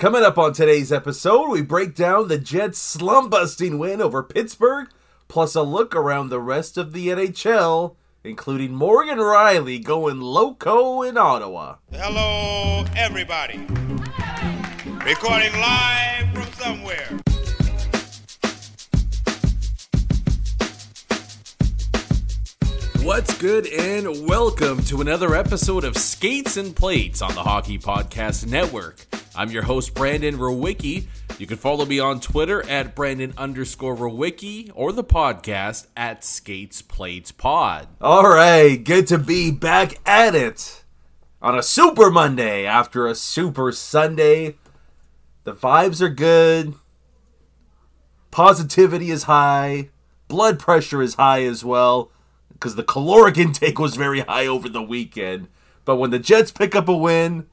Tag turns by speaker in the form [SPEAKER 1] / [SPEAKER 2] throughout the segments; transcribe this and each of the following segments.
[SPEAKER 1] Coming up on today's episode, we break down the Jets' slum-busting win over Pittsburgh, plus a look around the rest of the NHL, including Morgan Rielly going loco in Ottawa.
[SPEAKER 2] Hello, everybody. Recording live from somewhere.
[SPEAKER 3] What's good, and welcome to another episode of Skates and Plates on the Hockey Podcast Network. I'm your host, Brandon Rowicki. You can follow me on Twitter at Brandon underscore Rowicki or the podcast at Skates Plates Pod.
[SPEAKER 1] All right, good to be back at it on a Super Monday after a Super Sunday. The vibes are good. Positivity is high. Blood pressure is high as well because the caloric intake was very high over the weekend. But when the Jets pick up a win,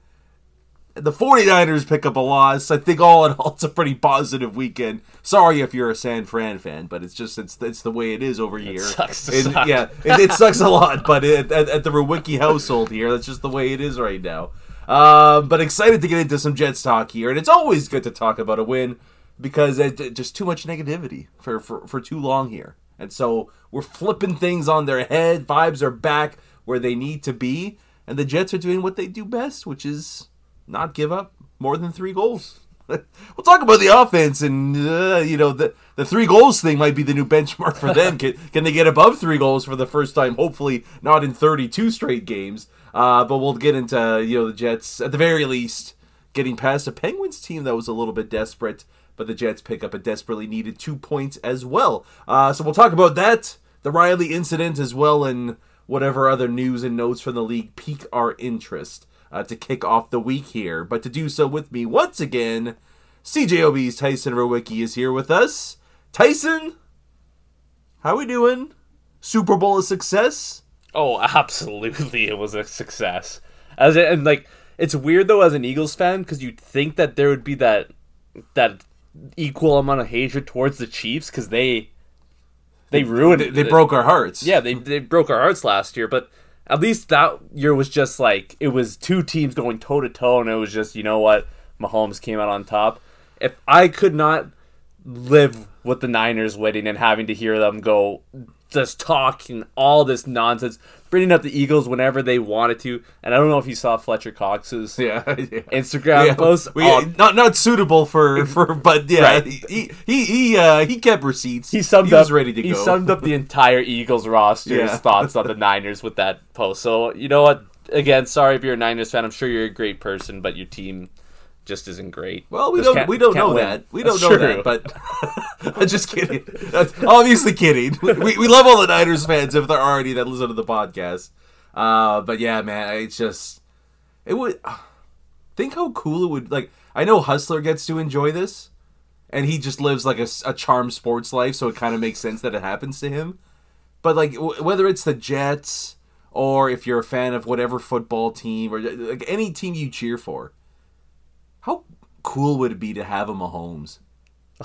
[SPEAKER 1] the 49ers pick up a loss, I think all in all it's a pretty positive weekend. Sorry if you're a San Fran fan, but it's just it's it's the way it is over here.
[SPEAKER 3] It sucks
[SPEAKER 1] And,
[SPEAKER 3] suck.
[SPEAKER 1] Yeah, it, it sucks a lot, but it, at, at the Rewicki household here, that's just the way it is right now. Um, but excited to get into some Jets talk here, and it's always good to talk about a win because it, it- just too much negativity for, for for too long here, and so we're flipping things on their head. Vibes are back where they need to be, and the Jets are doing what they do best, which is not give up more than three goals. we'll talk about the offense, and uh, you know the the three goals thing might be the new benchmark for them. can can they get above three goals for the first time? Hopefully, not in thirty two straight games. Uh, but we'll get into you know the Jets at the very least getting past a Penguins team that was a little bit desperate, but the Jets pick up a desperately needed two points as well. Uh, so we'll talk about that, the Rielly incident as well, and whatever other news and notes from the league pique our interest uh, to kick off the week here. But to do so with me once again, CJOB's Tyson Rowicki is here with us. Tyson, how we doing? Super Bowl a success?
[SPEAKER 4] Oh, absolutely, it was a success. As it, and like, it's weird though as an Eagles fan because you'd think that there would be that that equal amount of hatred towards the Chiefs because they they ruined
[SPEAKER 1] They,
[SPEAKER 4] it.
[SPEAKER 1] they broke our hearts.
[SPEAKER 4] Yeah, they they broke our hearts last year, but at least that year was just like it was two teams going toe to toe, and it was just you know what, Mahomes came out on top. If I could not live with the Niners winning and having to hear them go just talking all this nonsense, bringing up the Eagles whenever they wanted to, and I don't know if you saw Fletcher Cox's
[SPEAKER 1] Yeah, yeah.
[SPEAKER 4] Instagram
[SPEAKER 1] Yeah,
[SPEAKER 4] post.
[SPEAKER 1] we-
[SPEAKER 4] Oh,
[SPEAKER 1] not not suitable for for, but yeah,
[SPEAKER 4] Right.
[SPEAKER 1] he he he uh, he kept receipts.
[SPEAKER 4] he summed
[SPEAKER 1] was
[SPEAKER 4] up
[SPEAKER 1] ready to
[SPEAKER 4] he
[SPEAKER 1] go.
[SPEAKER 4] summed up the entire Eagles roster's
[SPEAKER 1] Yeah.
[SPEAKER 4] thoughts on the Niners with that post. So you know what? Again, sorry if you're a Niners fan. I'm sure you're a great person, but your team just isn't great.
[SPEAKER 1] Well, we don't
[SPEAKER 4] can't-
[SPEAKER 1] we don't know
[SPEAKER 4] win.
[SPEAKER 1] that. We don't
[SPEAKER 4] That's
[SPEAKER 1] know
[SPEAKER 4] true.
[SPEAKER 1] that, but I'm just kidding. That's obviously kidding. We we love all the Niners fans if they're already that listen to the podcast. Uh, but yeah, man, it's just it would think how cool it would like. I know Hustler gets to enjoy this, and he just lives like a, a charmed sports life, so it kind of makes sense that it happens to him. But like w- whether it's the Jets or if you're a fan of whatever football team or like any team you cheer for, how cool would it be to have a Mahomes?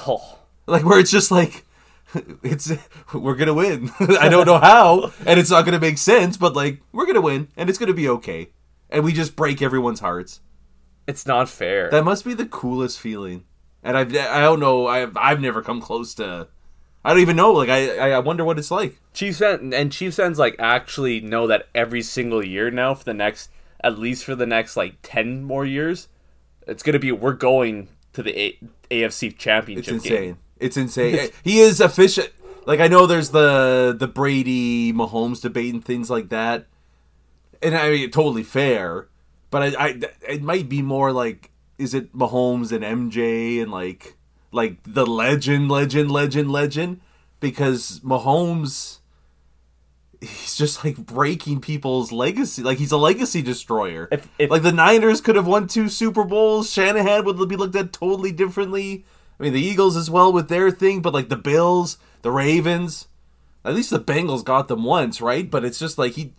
[SPEAKER 4] Oh,
[SPEAKER 1] Like where it's just like it's we're gonna win. I don't know how, and it's not gonna make sense, but like we're gonna win, and it's gonna be okay, and we just break everyone's hearts.
[SPEAKER 4] it's not fair.
[SPEAKER 1] That must be the coolest feeling. And I've I don't know I've I've never come close to. I don't even know. Like I I wonder what it's like.
[SPEAKER 4] Chiefs fan, and Chiefs fans like actually know that every single year now for the next at least for the next like 10 more years it's going to be we're going to the A- AFC Championship
[SPEAKER 1] It's
[SPEAKER 4] game.
[SPEAKER 1] insane. It's insane. he is efficient. Like I know there's the the Brady Mahomes debate and things like that, and I mean totally fair. But I, I it might be more like is it Mahomes and MJ and like like the legend, legend, legend, legend because Mahomes he's just like breaking people's legacy. Like he's a legacy destroyer.
[SPEAKER 4] If- if-
[SPEAKER 1] like the Niners could have won two Super Bowls, Shanahan would be looked at totally differently. I mean, the Eagles as well with their thing, but like the Bills, the Ravens, at least the Bengals got them once, right? But it's just like he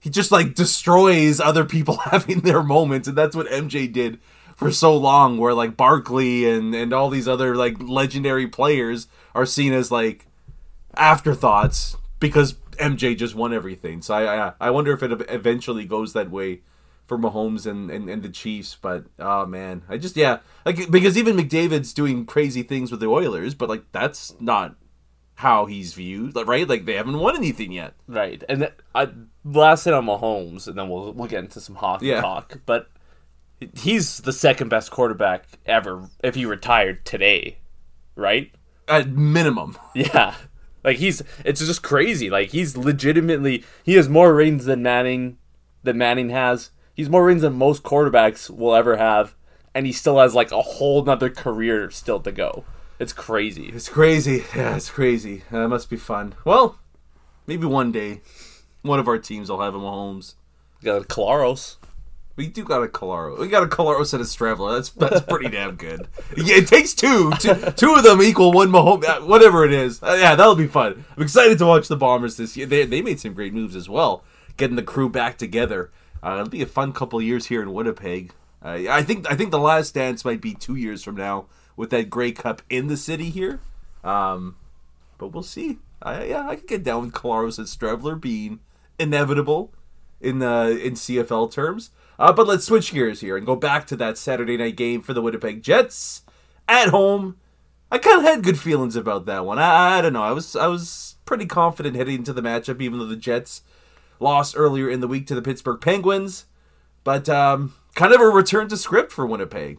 [SPEAKER 1] he just like destroys other people having their moments, and that's what MJ did for so long. Where like Barkley and and all these other like legendary players are seen as like afterthoughts because MJ just won everything. So I I, I wonder if it eventually goes that way for Mahomes and, and, and the Chiefs. But oh man, I just yeah like because even McDavid's doing crazy things with the Oilers, but like that's not how he's viewed, like, right? Like they haven't won anything yet.
[SPEAKER 4] Right. And th- I, last hit on Mahomes, and then we'll we'll get into some hockey
[SPEAKER 1] Yeah.
[SPEAKER 4] talk. But he's the second best quarterback ever if he retired today, right?
[SPEAKER 1] At minimum,
[SPEAKER 4] Yeah. Like he's it's just crazy. Like he's legitimately he has more rings than Manning than Manning has. He's more rings than most quarterbacks will ever have, and he still has like a whole nother career still to go. It's crazy.
[SPEAKER 1] it's crazy. Yeah, it's crazy. That must be fun. Well, maybe one day, one of our teams will have a Mahomes.
[SPEAKER 4] Got Collaros.
[SPEAKER 1] We do got a Calaro. We got a Collaros and a Streveler. That's that's pretty damn good. Yeah, it takes two. two. Two of them equal one Mahomes. uh, Whatever it is. Uh, yeah, that'll be fun. I'm excited to watch the Bombers this year. They, they made some great moves as well, getting the crew back together. Uh, it'll be a fun couple of years here in Winnipeg. Uh, I think I think the last dance might be two years from now with that Grey Cup in the city here. Um, but we'll see. I, yeah, I could get down with Collaros and Streveler being inevitable in the in CFL terms. Uh, but let's switch gears here and go back to that Saturday night game for the Winnipeg Jets at home. I kind of had good feelings about that one. I, I don't know. I was I was pretty confident heading into the matchup, even though the Jets lost earlier in the week to the Pittsburgh Penguins. But um, kind of a return to script for Winnipeg.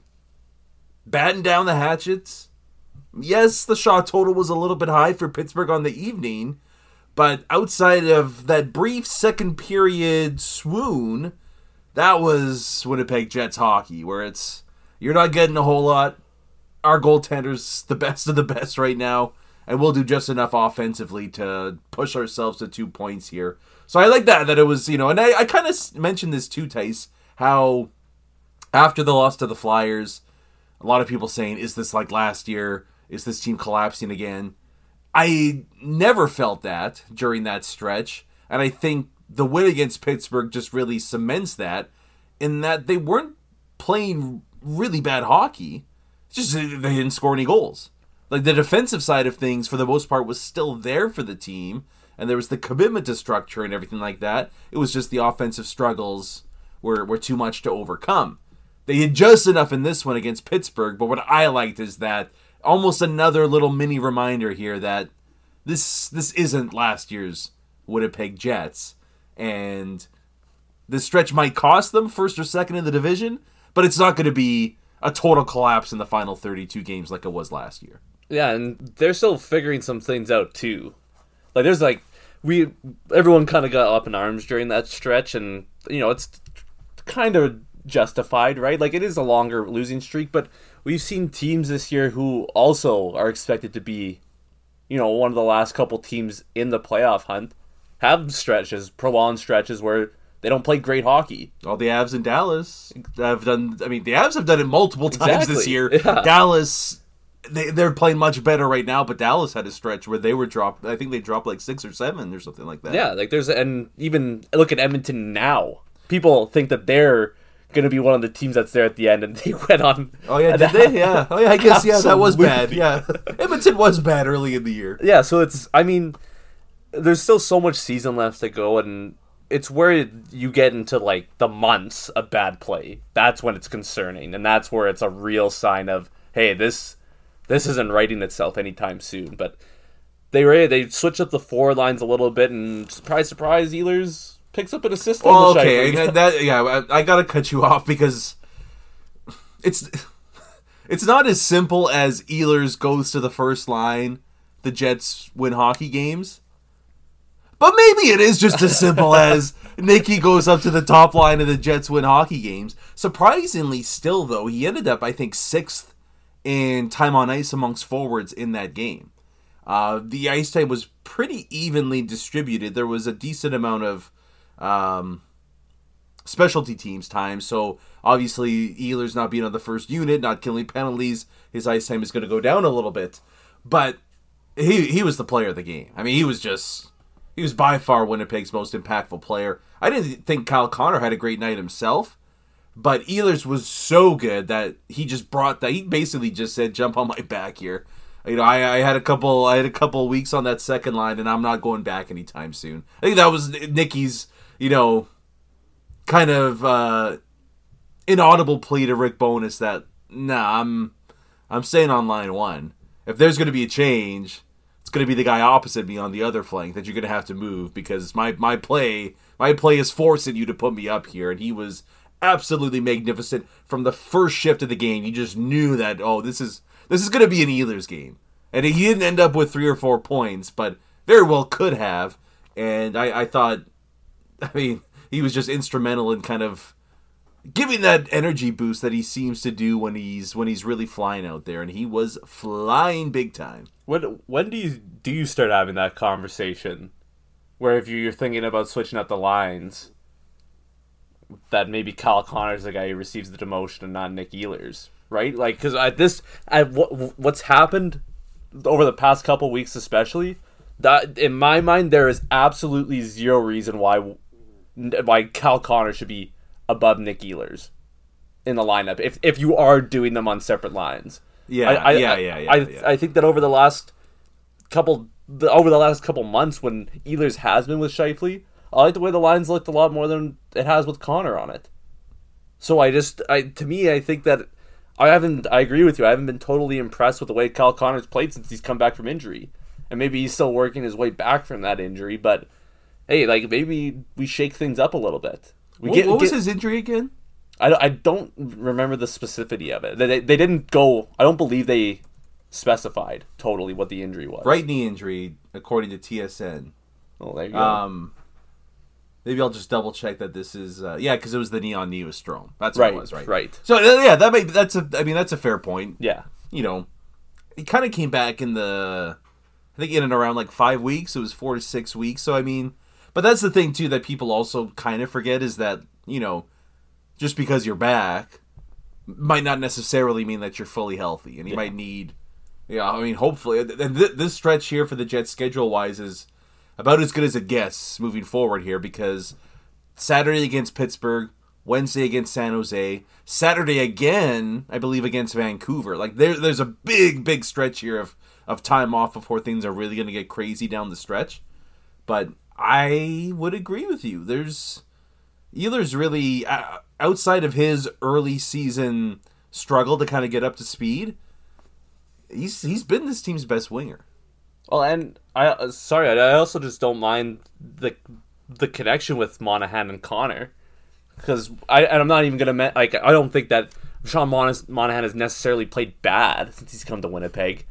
[SPEAKER 1] Batten down the hatchets. Yes, the shot total was a little bit high for Pittsburgh on the evening, but outside of that brief second period swoon, that was Winnipeg Jets hockey, where it's you're not getting a whole lot. Our goaltender's the best of the best right now, and we'll do just enough offensively to push ourselves to two points here. So I like that that it was you know, and I, I kind of mentioned this too, Tice, how after the loss to the Flyers, a lot of people saying, "Is this like last year? Is this team collapsing again?" I never felt that during that stretch, and I think the win against Pittsburgh just really cements that in that they weren't playing really bad hockey. It's just they didn't score any goals. Like the defensive side of things, for the most part, was still there for the team, and there was the commitment to structure and everything like that. It was just the offensive struggles were were too much to overcome. They did just enough in this one against Pittsburgh, but what I liked is that almost another little mini reminder here that this this isn't last year's Winnipeg Jets, and this stretch might cost them first or second in the division, but it's not going to be a total collapse in the final 32 games like it was last year.
[SPEAKER 4] Yeah, and they're still figuring some things out too. Like there's like we everyone kind of got up in arms during that stretch, and you know it's kind of justified, right? Like it is a longer losing streak, but we've seen teams this year who also are expected to be, you know, one of the last couple teams in the playoff hunt have stretches, prolonged stretches where they don't play great hockey.
[SPEAKER 1] All the Avs in Dallas have done. I mean, the Avs have done it multiple times this year.
[SPEAKER 4] yeah.
[SPEAKER 1] Dallas, they they're playing much better right now, but Dallas had a stretch where they were dropped. I think they dropped like six or seven or something like that.
[SPEAKER 4] Yeah, like there's and even look at Edmonton now. People think that they're gonna be one of the teams that's there at the end, and they went on.
[SPEAKER 1] Oh yeah, did they? Yeah. Oh yeah, I guess yeah, that was bad. Yeah, Edmonton was bad early in the year.
[SPEAKER 4] Yeah, so it's. I mean, there's still so much season left to go, and it's where you get into like the months of bad play. That's when it's concerning, and that's where it's a real sign of hey, this this isn't writing itself anytime soon. But they were they switched up the four lines a little bit, and surprise, surprise, Ehlers picks up an assist.
[SPEAKER 1] Well,
[SPEAKER 4] on the
[SPEAKER 1] okay, that, that- yeah, I, I gotta cut you off because it's it's not as simple as Ehlers goes to the first line, the Jets win hockey games. But maybe it is just as simple as Nicky goes up to the top line and the Jets win hockey games. Surprisingly, still though, he ended up I think sixth in time on ice amongst forwards in that game. Uh, the ice time was pretty evenly distributed. There was a decent amount of um, specialty teams time. So obviously, Ehlers not being on the first unit, not killing penalties, his ice time is going to go down a little bit. But he he was the player of the game. I mean, he was just he was by far Winnipeg's most impactful player. I didn't think Kyle Connor had a great night himself, but Ehlers was so good that he just brought that. He basically just said, "Jump on my back here." You know, I, I had a couple I had a couple weeks on that second line, and I'm not going back anytime soon. I think that was Nicky's, you know, kind of uh, inaudible plea to Rick Bowness that nah, I'm I'm staying on line one. If there's going to be a change, going to be the guy opposite me on the other flank that you're going to have to move because my my play my play is forcing you to put me up here, and he was absolutely magnificent from the first shift of the game. You just knew that oh this is this is going to be an Ehlers game, and he didn't end up with three or four points, but very well could have. And I, I thought, I mean, he was just instrumental in kind of giving that energy boost that he seems to do when he's when he's really flying out there, and he was flying big time.
[SPEAKER 4] When when do you do you start having that conversation, where if you're thinking about switching up the lines, that maybe Kyle Connor's the guy who receives the demotion and not Nick Ehlers, right? Like because at this at what what's happened over the past couple weeks, especially that in my mind there is absolutely zero reason why why Kyle Connor should be above Nick Ehlers in the lineup if if you are doing them on separate lines.
[SPEAKER 1] Yeah,
[SPEAKER 4] I,
[SPEAKER 1] yeah,
[SPEAKER 4] I,
[SPEAKER 1] yeah, yeah,
[SPEAKER 4] I,
[SPEAKER 1] yeah.
[SPEAKER 4] I think that over the last couple the, over the last couple months when Ehlers has been with Scheifele, I like the way the lines looked a lot more than it has with Connor on it. So I just I to me I think that I haven't I agree with you. I haven't been totally impressed with the way Kyle Connor's played since he's come back from injury. And maybe he's still working his way back from that injury, but hey, like maybe we shake things up a little bit. We
[SPEAKER 1] What,
[SPEAKER 4] get,
[SPEAKER 1] what was
[SPEAKER 4] get-
[SPEAKER 1] his injury again?
[SPEAKER 4] I, don't- I don't remember the specificity of it. They, they, they didn't go. I don't believe they specified totally what the injury was.
[SPEAKER 1] Right knee injury, according to TSN.
[SPEAKER 4] Oh, there you go.
[SPEAKER 1] Um, maybe I'll just double check that this is uh, yeah, because it was the knee on knee with Strom. That's what
[SPEAKER 4] Right,
[SPEAKER 1] it was, right?
[SPEAKER 4] right.
[SPEAKER 1] So uh, yeah, that may that's a I mean that's a fair point.
[SPEAKER 4] yeah.
[SPEAKER 1] You know, he kind of came back in the I think in and around like five weeks. It was four to six weeks. So I mean, but that's the thing too that people also kind of forget is that you know, just because you're back might not necessarily mean that you're fully healthy, and you might need. Yeah, I mean, hopefully, and th- this stretch here for the Jets schedule wise is about as good as it gets moving forward here because Saturday against Pittsburgh, Wednesday against San Jose, Saturday again, I believe against Vancouver. Like there, there's a big, big stretch here of of time off before things are really going to get crazy down the stretch. But I would agree with you. There's Ehlers really uh, outside of his early season struggle to kind of get up to speed. He's he's been this team's best winger.
[SPEAKER 4] Well, and I uh, sorry, I also just don't mind the the connection with Monahan and Connor because I and I'm not even gonna like I don't think that Sean Mon- Monahan has necessarily played bad since he's come to Winnipeg,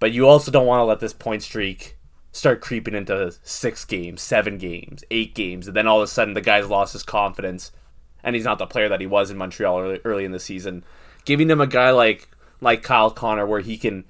[SPEAKER 4] but you also don't want to let this point streak start creeping into six games, seven games, eight games, and then all of a sudden the guy's lost his confidence and he's not the player that he was in Montreal early, early in the season. Giving him a guy like like Kyle Connor where he can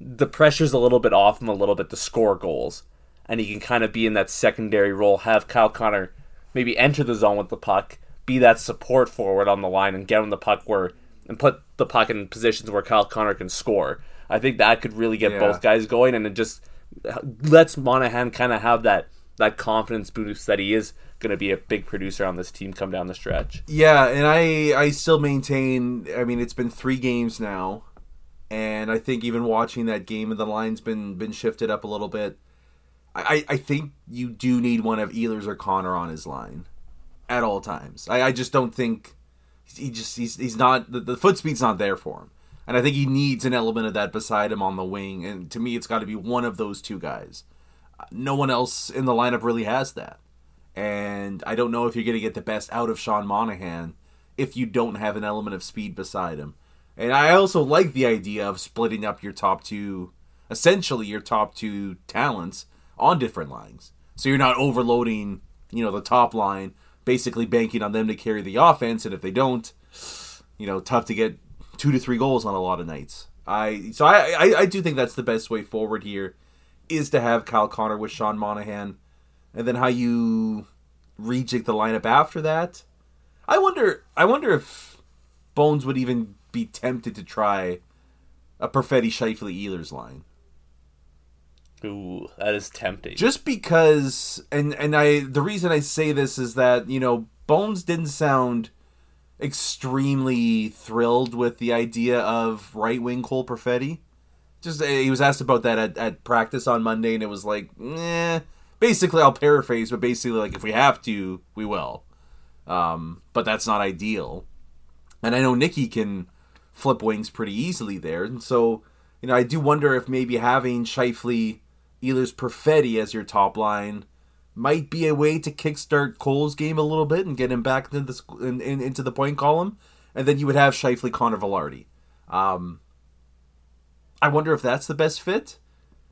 [SPEAKER 4] the pressure's a little bit off him a little bit to score goals and he can kind of be in that secondary role have Kyle Connor maybe enter the zone with the puck be that support forward on the line and get him the puck where and put the puck in positions where Kyle Connor can score I think that could really get
[SPEAKER 1] Yeah.
[SPEAKER 4] both guys going and it just uh, lets Monahan kind of have that that confidence boost that he is going to be a big producer on this team come down the stretch
[SPEAKER 1] Yeah, and I I still maintain. I mean, it's been three games now, and I think even watching that game, the line's been been shifted up a little bit. I I think you do need one of Ehlers or Connor on his line at all times. I, I just don't think he just he's he's not the, the foot speed's not there for him, and I think he needs an element of that beside him on the wing. And to me, it's got to be one of those two guys. No one else in the lineup really has that. And I don't know if you're going to get the best out of Sean Monahan if you don't have an element of speed beside him. And I also like the idea of splitting up your top two, essentially your top two talents on different lines. So you're not overloading, you know, the top line, basically banking on them to carry the offense. And if they don't, you know, tough to get two to three goals on a lot of nights. I so I I, I do think that's the best way forward here, is to have Kyle Connor with Sean Monahan, and then how you rejig the lineup after that. I wonder. I wonder if Bones would even be tempted to try a Perfetti Scheifele Ehlers line.
[SPEAKER 4] Ooh, that is tempting.
[SPEAKER 1] Just because, and and I the reason I say this is that you know Bones didn't sound extremely thrilled with the idea of right wing Cole Perfetti. Just uh, he was asked about that at, at practice on Monday, and it was like, eh. Basically, I'll paraphrase, but basically, like if we have to, we will. Um, but that's not ideal. And I know Nikki can flip wings pretty easily there, and so you know I do wonder if maybe having Scheifele, Ehlers, Perfetti as your top line might be a way to kickstart Cole's game a little bit and get him back into the in, in, into the point column, and then you would have Scheifele, Connor Vilardi. Um, I wonder if that's the best fit.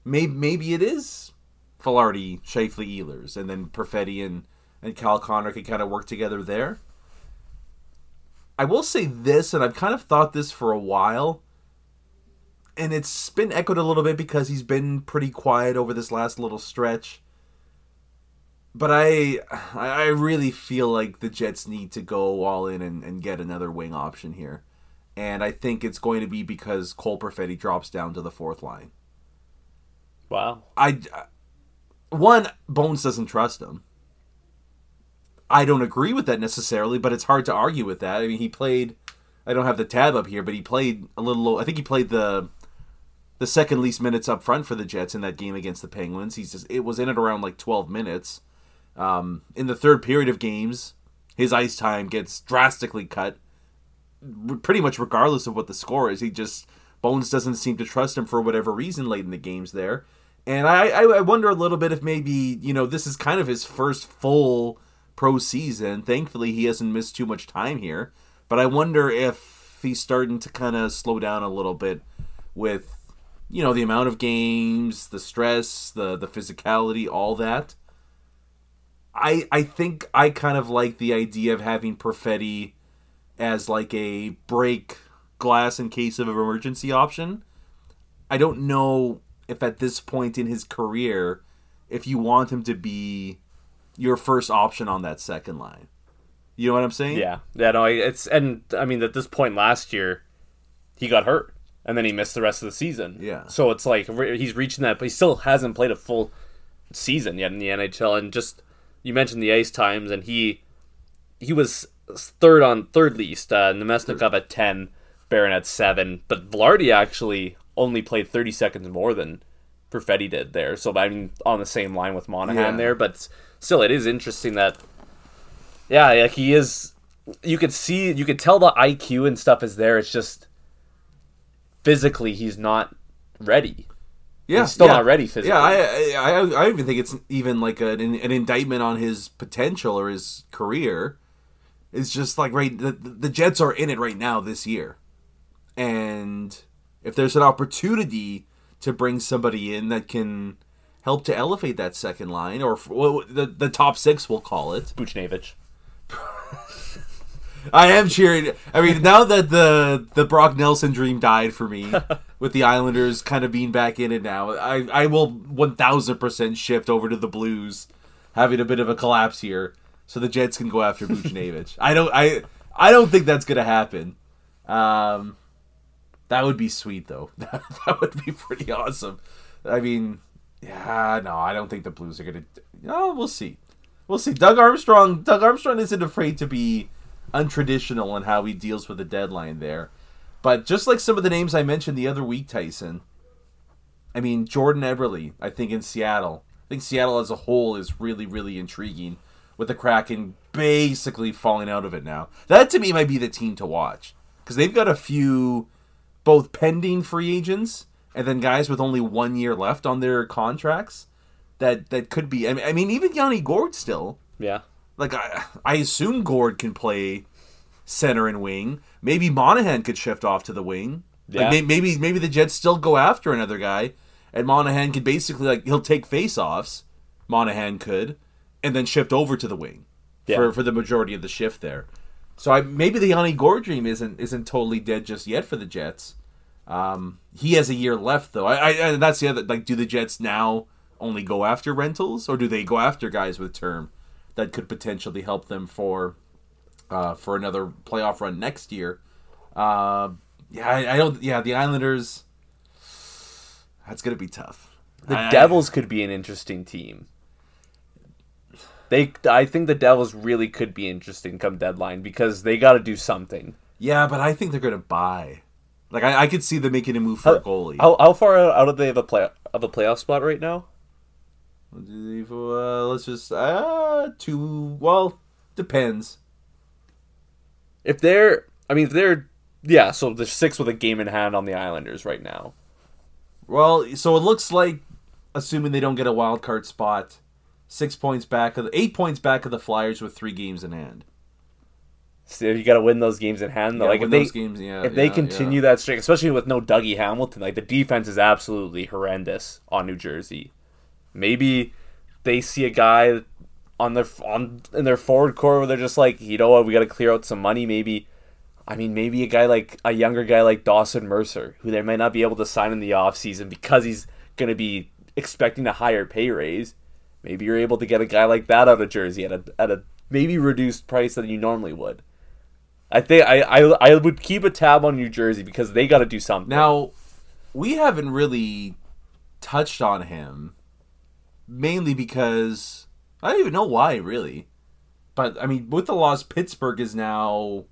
[SPEAKER 1] Maybe maybe it is Vilardi, Scheifele, Ehlers, and then Perfetti and and Cal Connor can kind of work together there. I will say this, and I've kind of thought this for a while, and it's been echoed a little bit because he's been pretty quiet over this last little stretch. But I, I really feel like the Jets need to go all in and, and get another wing option here, and I think it's going to be because Cole Perfetti drops down to the fourth line.
[SPEAKER 4] wow.
[SPEAKER 1] I, one Bones doesn't trust him. I don't agree with that necessarily, but it's hard to argue with that. I mean, he played. I don't have the tab up here, but he played a little. I think he played the the second least minutes up front for the Jets in that game against the Penguins. He's just it was in at around like twelve minutes. Um, in the third period of games, his ice time gets drastically cut, pretty much regardless of what the score is. He just Bones doesn't seem to trust him for whatever reason late in the games there, and I I, wonder a little bit if maybe you know this is kind of his first full pro season. Thankfully, he hasn't missed too much time here, but I wonder if he's starting to kind of slow down a little bit with you know the amount of games, the stress, the the physicality, all that. I I think I kind of like the idea of having Perfetti as like a break glass in case of an emergency option. I don't know if at this point in his career if you want him to be your first option on that second line. You know what I'm saying?
[SPEAKER 4] Yeah, yeah. No, it's and I mean at this point last year, he got hurt and then he missed the rest of the season.
[SPEAKER 1] Yeah.
[SPEAKER 4] So it's like he's reaching that, but he still hasn't played a full season yet in the NHL. And just you mentioned the ice times, and he he was third on third least. Uh, Namestnikov at ten, Barron at seven, but Vilardi actually only played thirty seconds more than Perfetti did there. So I mean, on the same line with Monahan
[SPEAKER 1] Yeah.
[SPEAKER 4] there, but still, it is interesting that yeah, like he is. You could see, you could tell the IQ and stuff is there. It's just physically he's not ready.
[SPEAKER 1] Yeah,
[SPEAKER 4] He's still
[SPEAKER 1] yeah.
[SPEAKER 4] not ready physically.
[SPEAKER 1] Yeah, I, I, I, I even think it's even like an, an indictment on his potential or his career. It's just like right, the, the Jets are in it right now this year, and if there's an opportunity to bring somebody in that can help to elevate that second line or well, the the top six, we'll call it.
[SPEAKER 4] Buchnevich.
[SPEAKER 1] I am cheering. I mean, now that the the Brock Nelson dream died for me, with the Islanders kind of being back in it now, I I will one thousand percent shift over to the Blues, having a bit of a collapse here, so the Jets can go after Buchnevich. I don't I I don't think that's gonna happen. Um, that would be sweet though. that would be pretty awesome. I mean, yeah, no, I don't think the Blues are gonna. Oh, we'll see. We'll see. Doug Armstrong. Doug Armstrong isn't afraid to be untraditional in how he deals with the deadline there. But just like some of the names I mentioned the other week, Tyson. I mean, Jordan Eberle. I think in Seattle. I think Seattle as a whole is really, really intriguing. With the Kraken basically falling out of it now. That to me might be the team to watch because they've got a few both pending free agents and then guys with only one year left on their contracts that that could be. I mean, I mean even Yanni Gourde still.
[SPEAKER 4] Yeah.
[SPEAKER 1] Like I, I assume Gourde can play center and wing. Maybe Monahan could shift off to the wing.
[SPEAKER 4] Yeah.
[SPEAKER 1] Like may- maybe maybe the Jets still go after another guy, and Monahan could basically like he'll take face-offs. Monahan could, and then shift over to the wing
[SPEAKER 4] Yeah.
[SPEAKER 1] for for the majority of the shift there. So I, maybe the Yanni Gourde dream isn't isn't totally dead just yet for the Jets. Um, he has a year left though. I, I and that's the other like, do the Jets now only go after rentals or do they go after guys with term that could potentially help them for uh, for another playoff run next year? Uh, yeah, I, I don't. Yeah, the Islanders. That's gonna be tough.
[SPEAKER 4] The
[SPEAKER 1] I-
[SPEAKER 4] Devils could be an interesting team. They, I think the Devils really could be interesting come deadline because they got to do something.
[SPEAKER 1] Yeah, but I think they're gonna buy. Like I, I could see them making a move for a goalie.
[SPEAKER 4] How, how far out of they have a play of a playoff spot right now?
[SPEAKER 1] Uh, let's just uh two. Well, depends.
[SPEAKER 4] If they're, I mean, if they're, yeah. So they're six with a game in hand on the Islanders right now.
[SPEAKER 1] Well, so it looks like, assuming they don't get a wild card spot, six points back of the eight points back of the Flyers with three games in hand.
[SPEAKER 4] So you got to win those games in hand. though.
[SPEAKER 1] Yeah,
[SPEAKER 4] like if they,
[SPEAKER 1] games, yeah,
[SPEAKER 4] if they
[SPEAKER 1] yeah,
[SPEAKER 4] continue that streak, especially with no Dougie Hamilton, like the defense is absolutely horrendous on New Jersey. Maybe they see a guy on their on in their forward core where they're just like, you know what, we got to clear out some money. Maybe, I mean, maybe a guy like a younger guy like Dawson Mercer, who they might not be able to sign in the offseason because he's going to be expecting a higher pay raise. Maybe you're able to get a guy like that out of Jersey at a at a maybe reduced price than you normally would. I think I, I I would keep a tab on New Jersey because they got to do something.
[SPEAKER 1] Now, we haven't really touched on him, mainly because I don't even know why, really. But I mean, with the loss, Pittsburgh is now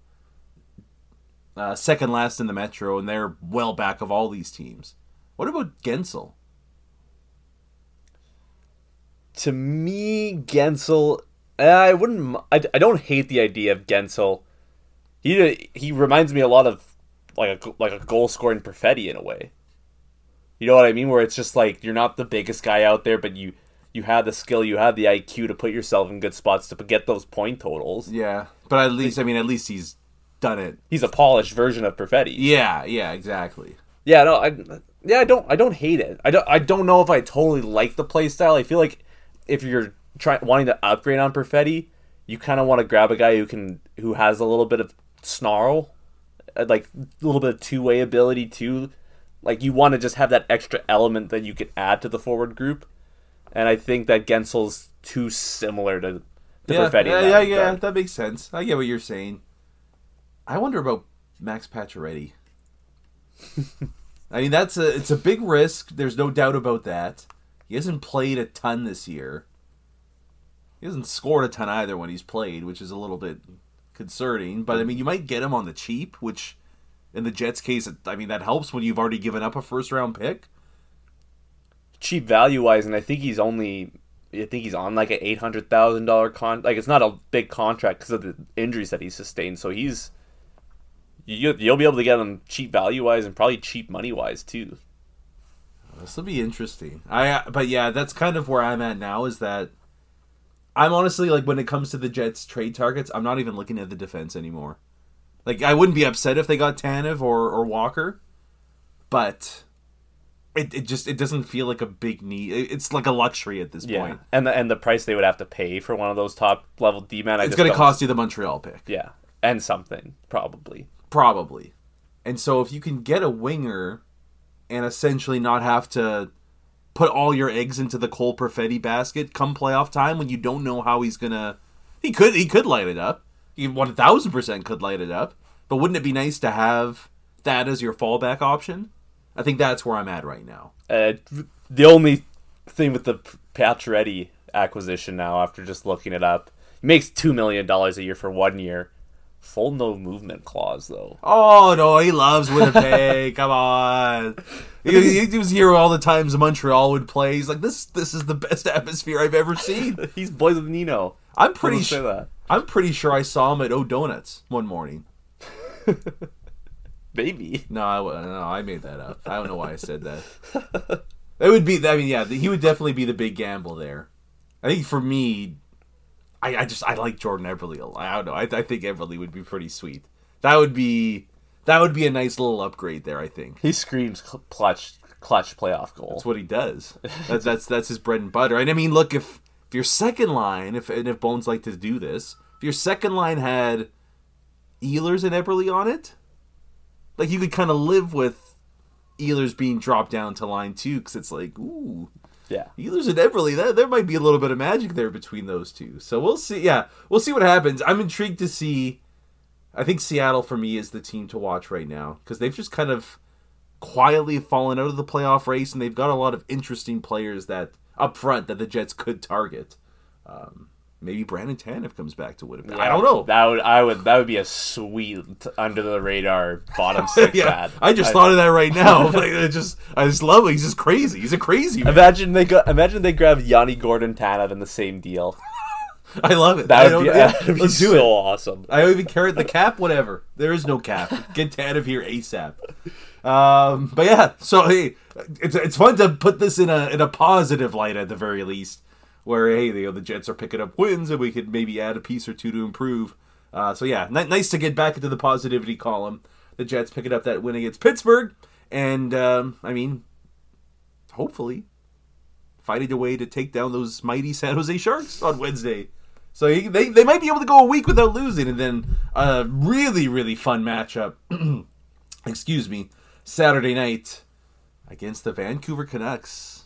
[SPEAKER 1] uh, second last in the Metro, and they're well back of all these teams. What about Gensel?
[SPEAKER 4] To me, Guentzel, eh, I wouldn't. I, I don't hate the idea of Guentzel. He he reminds me a lot of like a like a goal scoring Perfetti in a way. You know what I mean? Where it's just like you're not the biggest guy out there, but you you have the skill, you have the IQ to put yourself in good spots to get those point totals.
[SPEAKER 1] Yeah, but at least I mean, at least he's done it.
[SPEAKER 4] He's a polished version of Perfetti.
[SPEAKER 1] Yeah, yeah, exactly.
[SPEAKER 4] Yeah, no, I yeah, I don't I don't hate it. I don't I don't know if I totally like the play style. I feel like if you're trying wanting to upgrade on Perfetti, you kind of want to grab a guy who can who has a little bit of snarl, uh, like a little bit of two way ability too. Like you want to just have that extra element that you can add to the forward group, and I think that Guentzel's too similar to to
[SPEAKER 1] yeah,
[SPEAKER 4] Perfetti.
[SPEAKER 1] yeah, yeah, yeah, that makes sense. I get what you're saying. I wonder about Max Pacioretty. I mean, that's a it's a big risk. There's no doubt about that. He hasn't played a ton this year. He hasn't scored a ton either when he's played, which is a little bit concerning. But I mean, you might get him on the cheap, which in the Jets' case, I mean, that helps when you've already given up a first round pick.
[SPEAKER 4] cheap value wise, and I think he's only. I think he's on like an eight hundred thousand dollar con. Like it's not a big contract because of the injuries that he's sustained. So he's you, you'll be able to get him cheap value wise and probably cheap money wise too.
[SPEAKER 1] This will be interesting. I but yeah, that's kind of where I'm at now. Is that I'm honestly like when it comes to the Jets trade targets, I'm not even looking at the defense anymore. Like I wouldn't be upset if they got Tanev or or Walker, but it, it just it doesn't feel like a big need. It's like a luxury at this point.
[SPEAKER 4] and the and the price they would have to pay for one of those top level D men.
[SPEAKER 1] It's going to cost you the Montreal pick.
[SPEAKER 4] Yeah, and something probably.
[SPEAKER 1] Probably. And so if you can get a winger and essentially not have to put all your eggs into the Cole Perfetti basket come playoff time when you don't know how he's gonna he could he could light it up. He one thousand percent could light it up. But wouldn't it be nice to have that as your fallback option? I think that's where I'm at right now.
[SPEAKER 4] Uh, the only thing with the Pacioretty acquisition now, after just looking it up, he makes two million dollars a year for one year. Full no movement clause though.
[SPEAKER 1] Oh no, he loves Winnipeg. Come on. He, he was here all the times Montreal would play. He's like, this this is the best atmosphere I've ever seen.
[SPEAKER 4] He's boys with Nino.
[SPEAKER 1] I'm pretty sure.
[SPEAKER 4] that.
[SPEAKER 1] I'm pretty sure I saw him at O Donuts one morning.
[SPEAKER 4] Maybe.
[SPEAKER 1] No, I no, I made that up. I don't know why I said that. It would be. I mean, yeah, he would definitely be the big gamble there. I think for me, I, I just I like Jordan Eberle. a lot. I don't know. I, I think Eberle would be pretty sweet. That would be that would be a nice little upgrade there. I think
[SPEAKER 4] He screams clutch clutch playoff goal.
[SPEAKER 1] that's what he does. That's that's that's his bread and butter. And I mean, look if if your second line, if and if Bones like to do this, if your second line had Ehlers and Eberle on it, like you could kind of live with Ehlers being dropped down to line two because it's like ooh.
[SPEAKER 4] Yeah.
[SPEAKER 1] Ehlers and Eberle, that, there might be a little bit of magic there between those two. So we'll see. Yeah, we'll see what happens. I'm intrigued to see. I think Seattle for me is the team to watch right now because they've just kind of quietly fallen out of the playoff race, and they've got a lot of interesting players that up front that the Jets could target. Um, maybe Brandon Tanev comes back to Winnipeg. I don't know.
[SPEAKER 4] That would I would that would be a sweet under the radar bottom six
[SPEAKER 1] yeah,
[SPEAKER 4] ad.
[SPEAKER 1] I just thought of that right now. like, I just, I just love it. He's just crazy. He's a crazy. Man.
[SPEAKER 4] Imagine they go, imagine they grab Yanni Gordon Tanev in the same deal.
[SPEAKER 1] I love it.
[SPEAKER 4] That would be,
[SPEAKER 1] yeah,
[SPEAKER 4] that would be
[SPEAKER 1] let's do
[SPEAKER 4] so
[SPEAKER 1] it.
[SPEAKER 4] awesome.
[SPEAKER 1] I don't even care the cap, whatever. There is no cap. Get of here ASAP. Um, but yeah, so hey, it's it's fun to put this in a in a positive light at the very least, where hey, you know, the Jets are picking up wins and we could maybe add a piece or two to improve. Uh, so yeah, ni- nice to get back into the positivity column. The Jets picking up that win against Pittsburgh, and um, I mean, hopefully, finding a way to take down those mighty San Jose Sharks on Wednesday. So they, they might be able to go a week without losing, and then a really really fun matchup. excuse me, Saturday night against the Vancouver Canucks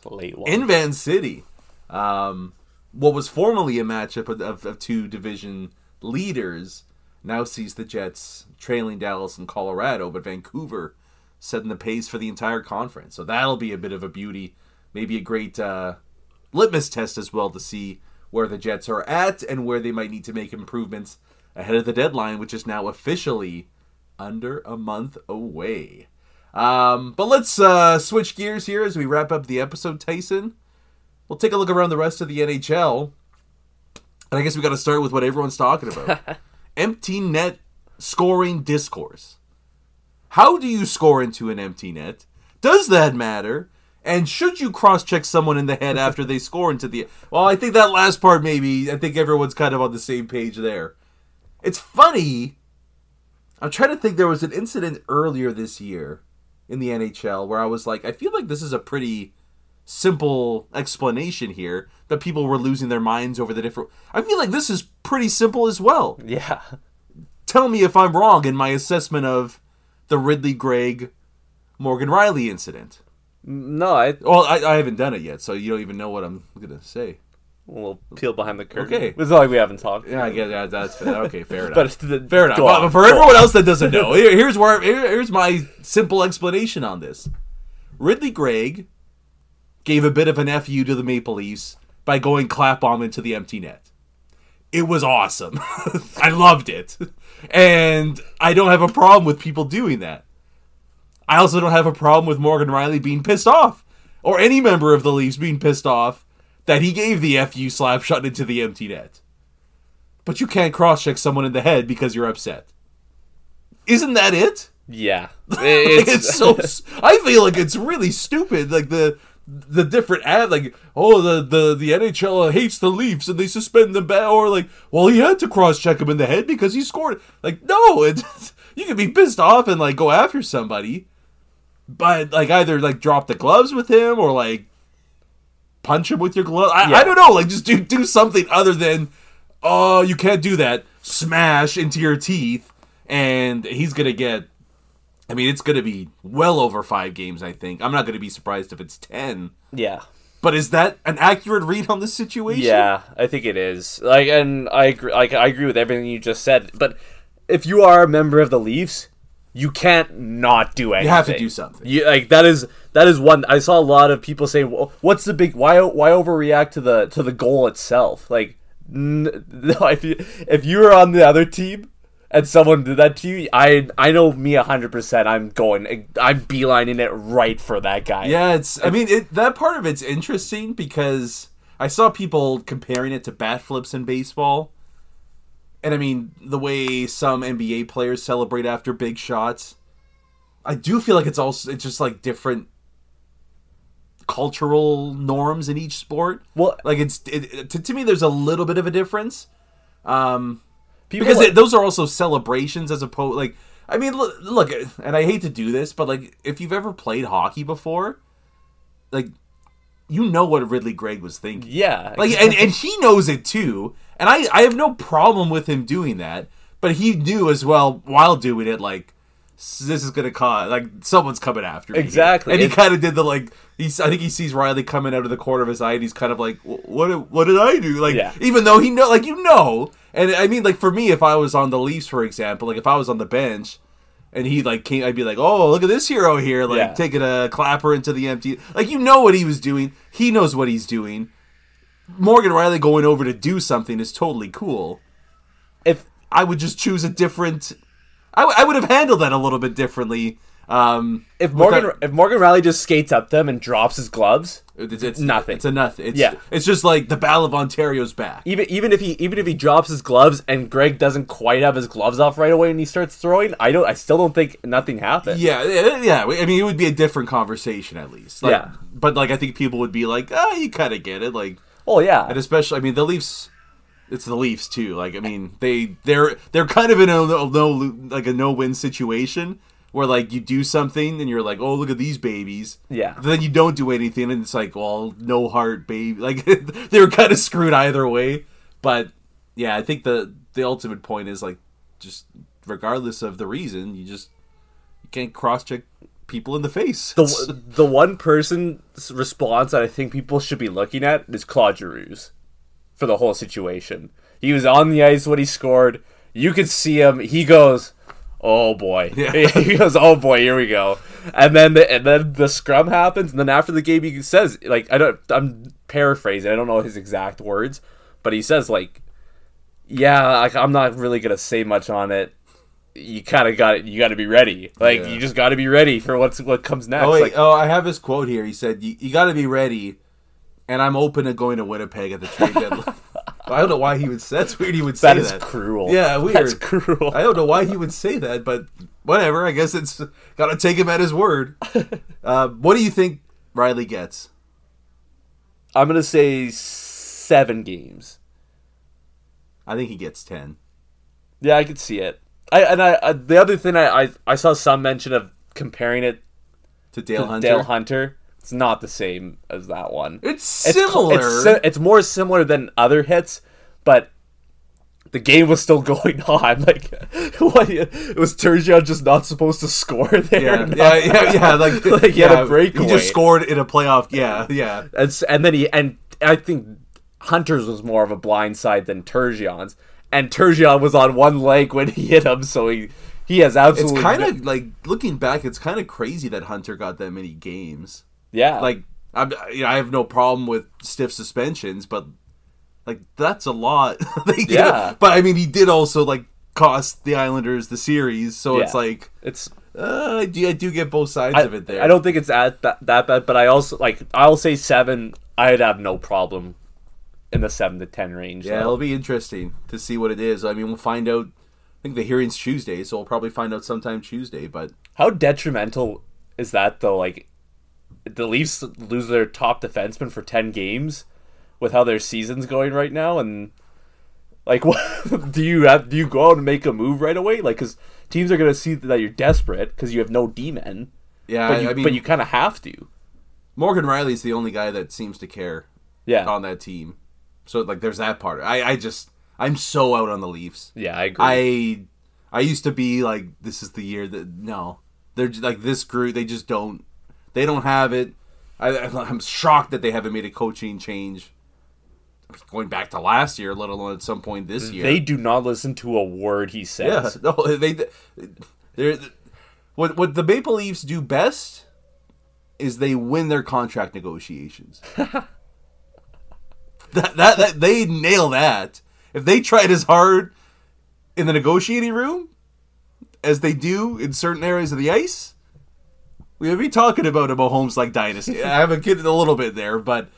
[SPEAKER 1] in Van City. Um, what was formerly a matchup of, of, of two division leaders now sees the Jets trailing Dallas and Colorado, but Vancouver setting the pace for the entire conference. So that'll be a bit of a beauty, maybe a great uh, litmus test as well to see where the Jets are at and where they might need to make improvements ahead of the deadline, which is now officially under a month away. Um, but let's uh, switch gears here as we wrap up the episode, Tyson. We'll take a look around the rest of the NHL. And I guess we got to start with what everyone's talking about empty net scoring discourse. How do you score into an empty net? Does that matter? And should you cross check someone in the head after they score into the. Well, I think that last part, maybe. I think everyone's kind of on the same page there. It's funny. I'm trying to think there was an incident earlier this year in the NHL where I was like, I feel like this is a pretty simple explanation here that people were losing their minds over the different. I feel like this is pretty simple as well.
[SPEAKER 4] yeah.
[SPEAKER 1] Tell me if I'm wrong in my assessment of the Ridly Greig Morgan Rielly incident.
[SPEAKER 4] No, I
[SPEAKER 1] Well, I, I haven't done it yet, so you don't even know what I'm gonna say.
[SPEAKER 4] We'll peel behind the curtain.
[SPEAKER 1] Okay.
[SPEAKER 4] It's not like we haven't talked.
[SPEAKER 1] Yeah, I guess yeah, that's fair. Okay, fair enough.
[SPEAKER 4] But the,
[SPEAKER 1] Fair enough.
[SPEAKER 4] on,
[SPEAKER 1] for everyone
[SPEAKER 4] on.
[SPEAKER 1] else that doesn't know, here, here's where here, here's my simple explanation on this. Ridly Greig gave a bit of an fu to the Maple Leafs by going clap bomb into the empty net. It was awesome. I loved it, and I don't have a problem with people doing that. I also don't have a problem with Morgan Rielly being pissed off, or any member of the Leafs being pissed off that he gave the fu slap shot into the empty net but you can't cross check someone in the head because you're upset. Isn't that it?
[SPEAKER 4] Yeah,
[SPEAKER 1] Like,
[SPEAKER 4] it's,
[SPEAKER 1] it's so. I feel like it's really stupid. Like the the different ad, like oh the the the NHL hates the Leafs and they suspend them back, or like well he had to cross check him in the head because he scored. Like no, it's you can be pissed off and like go after somebody, but like either like drop the gloves with him or like punch him with your glove. I, I don't know. Like just do do something other than oh you can't do that. Smash into your teeth, and he's gonna get. I mean, it's gonna be well over five games. I think. I'm not gonna be surprised if it's ten.
[SPEAKER 4] yeah.
[SPEAKER 1] But is that an accurate read on the situation?
[SPEAKER 4] Yeah, I think it is. Like, and I agree. Like, I agree with everything you just said. But if you are a member of the Leafs, you can't not do anything.
[SPEAKER 1] You have to do something.
[SPEAKER 4] You like that is that is one. I saw a lot of people saying, well, "What's the big why? Why overreact to the to the goal itself?" Like, n- no, if you if you were on the other team and someone did that to you, I I know me hundred percent. I'm going. I'm beelining it right for that guy.
[SPEAKER 1] Yeah, it's. I mean, it, that part of it's interesting because I saw people comparing it to bat flips in baseball, and I mean the way some NBA players celebrate after big shots. I do feel like it's also it's just like different cultural norms in each sport.
[SPEAKER 4] Well-
[SPEAKER 1] like it's it, to, to me, there's a little bit of a difference, Um,
[SPEAKER 4] People
[SPEAKER 1] because
[SPEAKER 4] like-
[SPEAKER 1] it, those are also celebrations as opposed like I mean look, look and I hate to do this but like if you've ever played hockey before like you know what Ridly Greig was thinking
[SPEAKER 4] yeah,
[SPEAKER 1] like and, and he knows it too and I I have no problem with him doing that but he knew as well while doing it like this is gonna cause like someone's coming after me.
[SPEAKER 4] Exactly.
[SPEAKER 1] and he kind of did the like he's I think he sees Rielly coming out of the corner of his eye and he's kind of like what did- what did I do like
[SPEAKER 4] Yeah.
[SPEAKER 1] even though he know like you know and I mean like for me if I was on the Leafs for example like if I was on the bench and he like came I'd be like oh look at this hero here like
[SPEAKER 4] Yeah.
[SPEAKER 1] taking a clapper into the empty like you know what he was doing. He knows what he's doing. Morgan Rielly going over to do something is totally cool.
[SPEAKER 4] If
[SPEAKER 1] I would just choose a different I, w- I would have handled that a little bit differently um
[SPEAKER 4] if Morgan
[SPEAKER 1] that-
[SPEAKER 4] if Morgan Rielly just skates up them and drops his gloves,
[SPEAKER 1] it's, it's
[SPEAKER 4] nothing.
[SPEAKER 1] it's a nothing it's,
[SPEAKER 4] Yeah.
[SPEAKER 1] it's just like the Battle of Ontario's back
[SPEAKER 4] even even if he even if he drops his gloves and Greig doesn't quite have his gloves off right away and he starts throwing, I don't I still don't think nothing happened.
[SPEAKER 1] Yeah, yeah. I mean, it would be a different conversation at least. Like,
[SPEAKER 4] Yeah.
[SPEAKER 1] But like, I think people would be like, "Ah, you kind of get it." Like,
[SPEAKER 4] Oh yeah.
[SPEAKER 1] and especially, I mean, the Leafs. It's the Leafs too. Like, I mean, they they're they're kind of in a no, no like a no win situation where like you do something and you're like, "Oh, look at these babies."
[SPEAKER 4] Yeah.
[SPEAKER 1] But then you don't do anything and it's like, "Well, no heart, baby." Like they were kind of screwed either way. But yeah, I think the the ultimate point is like, just regardless of the reason, you just you can't cross check people in the face.
[SPEAKER 4] the the one person's response that I think people should be looking at is Claude Giroux's for the whole situation. He was on the ice when he scored. You could see him. He goes, "Oh boy!" he goes, "Oh boy, here we go." And then the, and then the scrum happens, and then after the game, he says, "Like I don't." I'm paraphrasing. I don't know his exact words, but he says like, "Yeah, like I'm not really gonna say much on it." You kind of got it. You got to be ready. Like
[SPEAKER 1] Yeah.
[SPEAKER 4] you just got to be ready for what's what comes next.
[SPEAKER 1] oh wait,
[SPEAKER 4] like,
[SPEAKER 1] oh I have his quote here. He said, "You, you got to be ready," and I'm open to going to Winnipeg at the trade deadline. I don't know why he would. Say that's weird. He would say
[SPEAKER 4] That
[SPEAKER 1] that.
[SPEAKER 4] is cruel.
[SPEAKER 1] Yeah, weird.
[SPEAKER 4] That's cruel.
[SPEAKER 1] I don't know why he would say that, but whatever. I guess it's got to take him at his word. uh, what do you think Rielly gets?
[SPEAKER 4] I'm gonna say seven games.
[SPEAKER 1] I think he gets ten.
[SPEAKER 4] Yeah, I could see it. I and I, I the other thing I, I I saw some mention of comparing it
[SPEAKER 1] To Dale
[SPEAKER 4] to
[SPEAKER 1] Hunter.
[SPEAKER 4] Dale Hunter. It's not the same as that one.
[SPEAKER 1] It's
[SPEAKER 4] It's
[SPEAKER 1] similar.
[SPEAKER 4] It's, si- it's more similar than other hits, but the game was still going on. Like, what, was Turgeon just not supposed to score there?
[SPEAKER 1] yeah, yeah, uh, yeah, yeah. Like,
[SPEAKER 4] Like, he had a breakaway.
[SPEAKER 1] He just scored in a playoff. Yeah, yeah.
[SPEAKER 4] And, and then he and I think Hunter's was more of a blind side than Turgeon's, and Turgeon was on one leg when he hit him, so he he has absolutely.
[SPEAKER 1] It's
[SPEAKER 4] kind
[SPEAKER 1] of like looking back. It's kind of crazy that Hunter got that many games.
[SPEAKER 4] Yeah
[SPEAKER 1] Like, I'm, you know, I have no problem with stiff suspensions, but like that's a lot. Like, you know,
[SPEAKER 4] Yeah.
[SPEAKER 1] but I mean, he did also like cost the Islanders the series, so it's like
[SPEAKER 4] it's
[SPEAKER 1] uh, I, do, I do get both sides
[SPEAKER 4] I,
[SPEAKER 1] of it there.
[SPEAKER 4] I don't think it's at that, that bad, but I also like I'll say seven. I'd have no problem in the seven to ten range.
[SPEAKER 1] Yeah,
[SPEAKER 4] though.
[SPEAKER 1] it'll be interesting to see what it is. I mean, we'll find out. I think the hearing's Tuesday, so we'll probably find out sometime Tuesday. But
[SPEAKER 4] How detrimental is that though? Like the Leafs lose their top defenseman for ten games with how their season's going right now, and like, what do you have? Do you go out and make a move right away? Like, because teams are gonna see that you're desperate because you have no D men.
[SPEAKER 1] yeah,
[SPEAKER 4] But you,
[SPEAKER 1] I mean,
[SPEAKER 4] but you kind of have to.
[SPEAKER 1] Morgan Rielly's the only guy that seems to care
[SPEAKER 4] Yeah,
[SPEAKER 1] on that team. So like, there's that part. I, I just, I'm so out on the Leafs.
[SPEAKER 4] yeah, I agree.
[SPEAKER 1] I, I used to be like, this is the year that no, they're like this group. They just don't, they don't have it. I, I'm shocked that they haven't made a coaching change. Going back to last year, let alone at some point this year.
[SPEAKER 4] They do not listen to a word he
[SPEAKER 1] Yeah,
[SPEAKER 4] says.
[SPEAKER 1] no, they they're what what the Maple Leafs do best is they win their contract negotiations. that, that that they nail that. If they tried as hard in the negotiating room as they do in certain areas of the ice, we would be talking about a Mahomes like dynasty. I have a kid a little bit there, but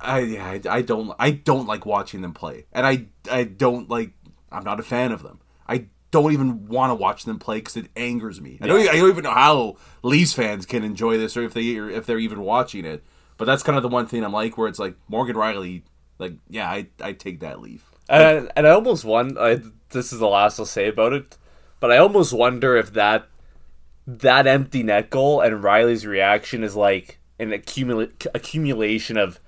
[SPEAKER 1] I, yeah, I I don't I don't like watching them play, and I I don't like I'm not a fan of them. I don't even want to watch them play because it angers me. I don't I don't even know how Leafs fans can enjoy this or if they or if they're even watching it. But that's kind of the one thing I'm like where it's like Morgan Rielly, like yeah, I I take that leaf.
[SPEAKER 4] and, and I almost wonder. I, this is the last I'll say about it, but I almost wonder if that that empty net goal and Rielly's reaction is like an accumula- accumulation of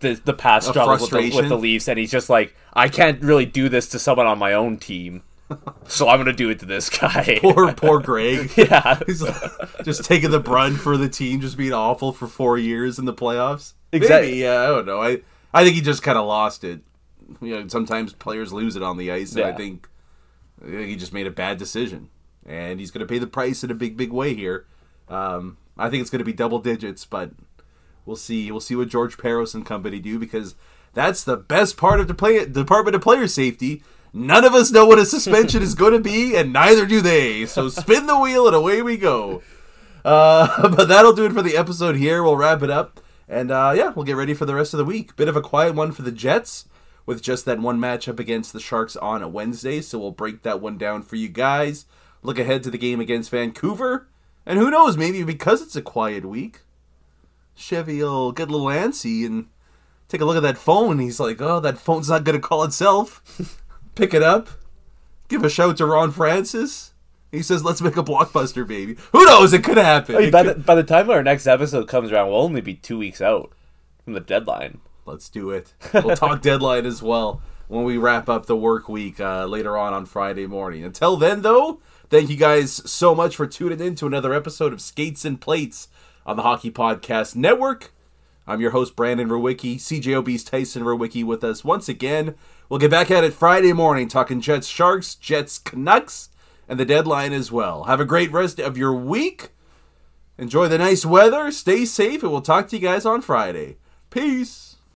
[SPEAKER 4] the the past struggles with the, with the Leafs, and he's just like, I can't really do this to someone on my own team, so I'm gonna do it to this guy.
[SPEAKER 1] Poor, poor Greig.
[SPEAKER 4] yeah,
[SPEAKER 1] He's like, just taking the brunt for the team just being awful for four years in the playoffs.
[SPEAKER 4] Exactly.
[SPEAKER 1] Maybe, yeah, I don't know. I I think he just kind of lost it. You know, sometimes players lose it on the ice, and I think I think he just made a bad decision, and he's going to pay the price in a big, big way here. Um, I think it's going to be double digits, but we'll see. We'll see what George Parros and company do because that's the best part of the play Department of Player Safety. None of us know what a suspension is going to be, and neither do they. So spin the wheel, and away we go. Uh, but that'll do it for the episode here. We'll wrap it up. And uh, yeah, we'll get ready for the rest of the week. Bit of a quiet one for the Jets with just that one matchup against the Sharks on a Wednesday. So we'll break that one down for you guys. Look ahead to the game against Vancouver. And who knows, maybe because it's a quiet week, Chevy will get a little antsy and take a look at that phone. He's like, oh, that phone's not going to call itself. Pick it up. Give a shout to Ron Francis. He says, let's make a blockbuster, baby. Who knows? It could happen.
[SPEAKER 4] I mean, by
[SPEAKER 1] could-
[SPEAKER 4] the, by the time our next episode comes around, we'll only be two weeks out from the deadline.
[SPEAKER 1] Let's do it. We'll talk deadline as well when we wrap up the work week uh, later on on Friday morning. Until then, though, thank you guys so much for tuning in to another episode of Skates and Plates on the Hockey Podcast Network. I'm your host, Brandon Rowicki. CJOB's Tyson Rowicki with us once again. We'll get back at it Friday morning talking Jets Sharks, Jets Canucks, and the deadline as well. Have a great rest of your week. Enjoy the nice weather. Stay safe, and we'll talk to you guys on Friday. Peace.